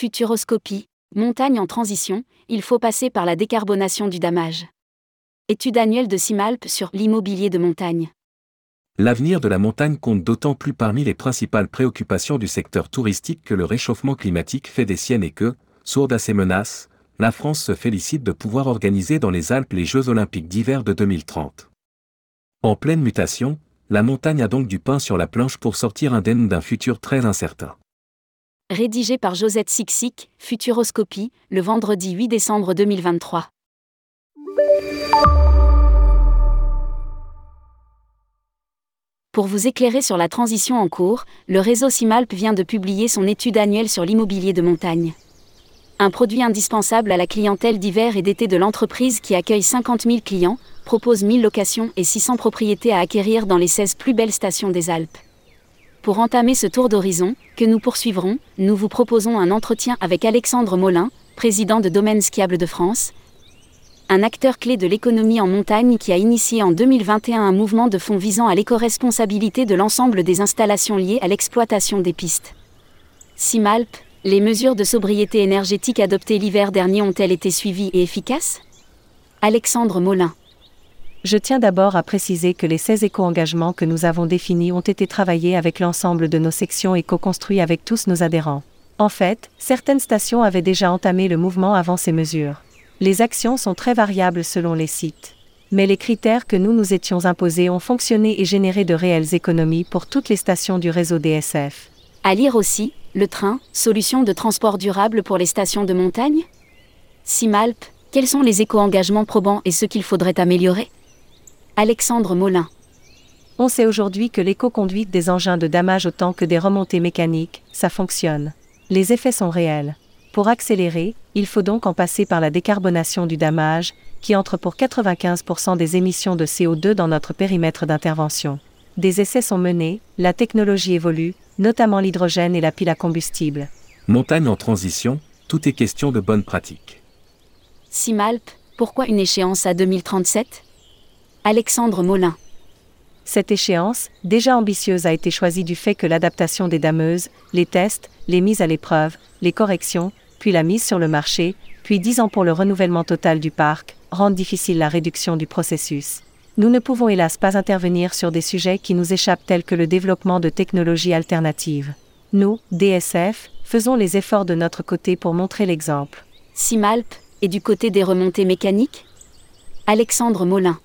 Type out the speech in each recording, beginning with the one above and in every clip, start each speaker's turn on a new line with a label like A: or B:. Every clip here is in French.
A: Futuroscopie, montagne en transition, il faut passer par la décarbonation du damage. Étude annuelle de Simalp sur l'immobilier de montagne.
B: L'avenir de la montagne compte d'autant plus parmi les principales préoccupations du secteur touristique que le réchauffement climatique fait des siennes et que, sourde à ces menaces, la France se félicite de pouvoir organiser dans les Alpes les Jeux olympiques d'hiver de 2030. En pleine mutation, la montagne a donc du pain sur la planche pour sortir indemne d'un futur très incertain.
A: Rédigé par Josette Sixic, Futuroscopie, le vendredi 8 décembre 2023. Pour vous éclairer sur la transition en cours, le réseau Simalp vient de publier son étude annuelle sur l'immobilier de montagne. Un produit indispensable à la clientèle d'hiver et d'été de l'entreprise qui accueille 50 000 clients, propose 1000 locations et 600 propriétés à acquérir dans les 16 plus belles stations des Alpes. Pour entamer ce tour d'horizon, que nous poursuivrons, nous vous proposons un entretien avec Alexandre Molin, président de Domaine Skiable de France, un acteur clé de l'économie en montagne qui a initié en 2021 un mouvement de fonds visant à l'éco-responsabilité de l'ensemble des installations liées à l'exploitation des pistes. Simalp, les mesures de sobriété énergétique adoptées l'hiver dernier ont-elles été suivies et efficaces? Alexandre Molin.
C: Je tiens d'abord à préciser que les 16 éco-engagements que nous avons définis ont été travaillés avec l'ensemble de nos sections et co-construits avec tous nos adhérents. En fait, certaines stations avaient déjà entamé le mouvement avant ces mesures. Les actions sont très variables selon les sites. Mais les critères que nous nous étions imposés ont fonctionné et généré de réelles économies pour toutes les stations du réseau DSF.
A: À lire aussi, le train, solution de transport durable pour les stations de montagne? Simalp, quels sont les éco-engagements probants et ce qu'il faudrait améliorer? Alexandre Molin.
C: On sait aujourd'hui que l'éco-conduite des engins de damage autant que des remontées mécaniques, ça fonctionne. Les effets sont réels. Pour accélérer, il faut donc en passer par la décarbonation du damage, qui entre pour 95% des émissions de CO2 dans notre périmètre d'intervention. Des essais sont menés, la technologie évolue, notamment l'hydrogène et la pile à combustible.
B: Montagne en transition, tout est question de bonne pratique.
A: Simalp, pourquoi une échéance à 2037 Alexandre Molin.
C: Cette échéance, déjà ambitieuse, a été choisie du fait que l'adaptation des dameuses, les tests, les mises à l'épreuve, les corrections, puis la mise sur le marché, puis 10 ans pour le renouvellement total du parc, rendent difficile la réduction du processus. Nous ne pouvons hélas pas intervenir sur des sujets qui nous échappent tels que le développement de technologies alternatives. Nous, DSF, faisons les efforts de notre côté pour montrer l'exemple.
A: Simalp, et du côté des remontées mécaniques? Alexandre Molin.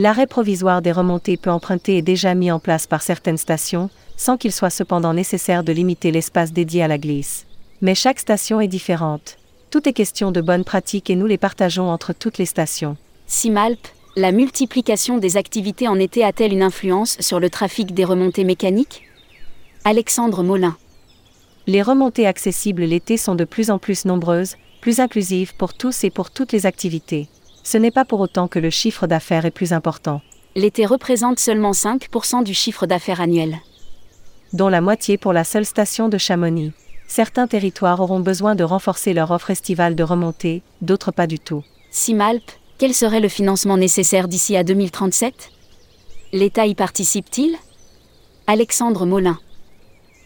C: L'arrêt provisoire des remontées peut emprunter est déjà mis en place par certaines stations, sans qu'il soit cependant nécessaire de limiter l'espace dédié à la glisse. Mais chaque station est différente. Tout est question de bonnes pratiques et nous les partageons entre toutes les stations.
A: Simalp, la multiplication des activités en été a-t-elle une influence sur le trafic des remontées mécaniques? Alexandre Molin.
C: Les remontées accessibles l'été sont de plus en plus nombreuses, plus inclusives pour tous et pour toutes les activités ce n'est pas pour autant que le chiffre d'affaires est plus important.
A: L'été représente seulement 5% du chiffre d'affaires annuel.
C: Dont la moitié pour la seule station de Chamonix. Certains territoires auront besoin de renforcer leur offre estivale de remontée, d'autres pas du tout.
A: Simalp, quel serait le financement nécessaire d'ici à 2037 L'État y participe-t-il? Alexandre Molin.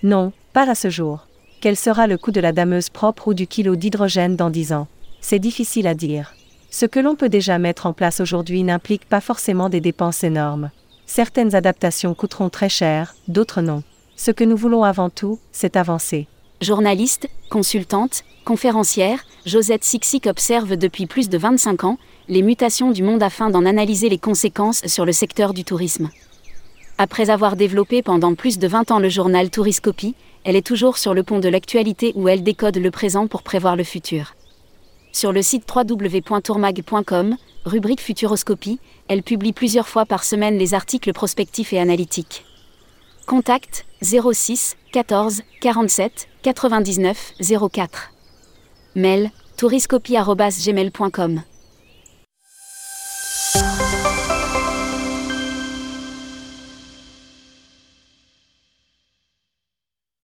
C: Non, pas à ce jour. Quel sera le coût de la dameuse propre ou du kilo d'hydrogène dans 10 ans? C'est difficile à dire. Ce que l'on peut déjà mettre en place aujourd'hui n'implique pas forcément des dépenses énormes. Certaines adaptations coûteront très cher, d'autres non. Ce que nous voulons avant tout, c'est avancer.
A: Journaliste, consultante, conférencière, Josette Sixic observe depuis plus de 25 ans les mutations du monde afin d'en analyser les conséquences sur le secteur du tourisme. Après avoir développé pendant plus de 20 ans le journal Touriscopie, elle est toujours sur le pont de l'actualité où elle décode le présent pour prévoir le futur. Sur le site www.tourmag.com, rubrique Futuroscopie, elle publie plusieurs fois par semaine les articles prospectifs et analytiques. Contact 06 14 47 99 04. Mail touriscopie.gmail.com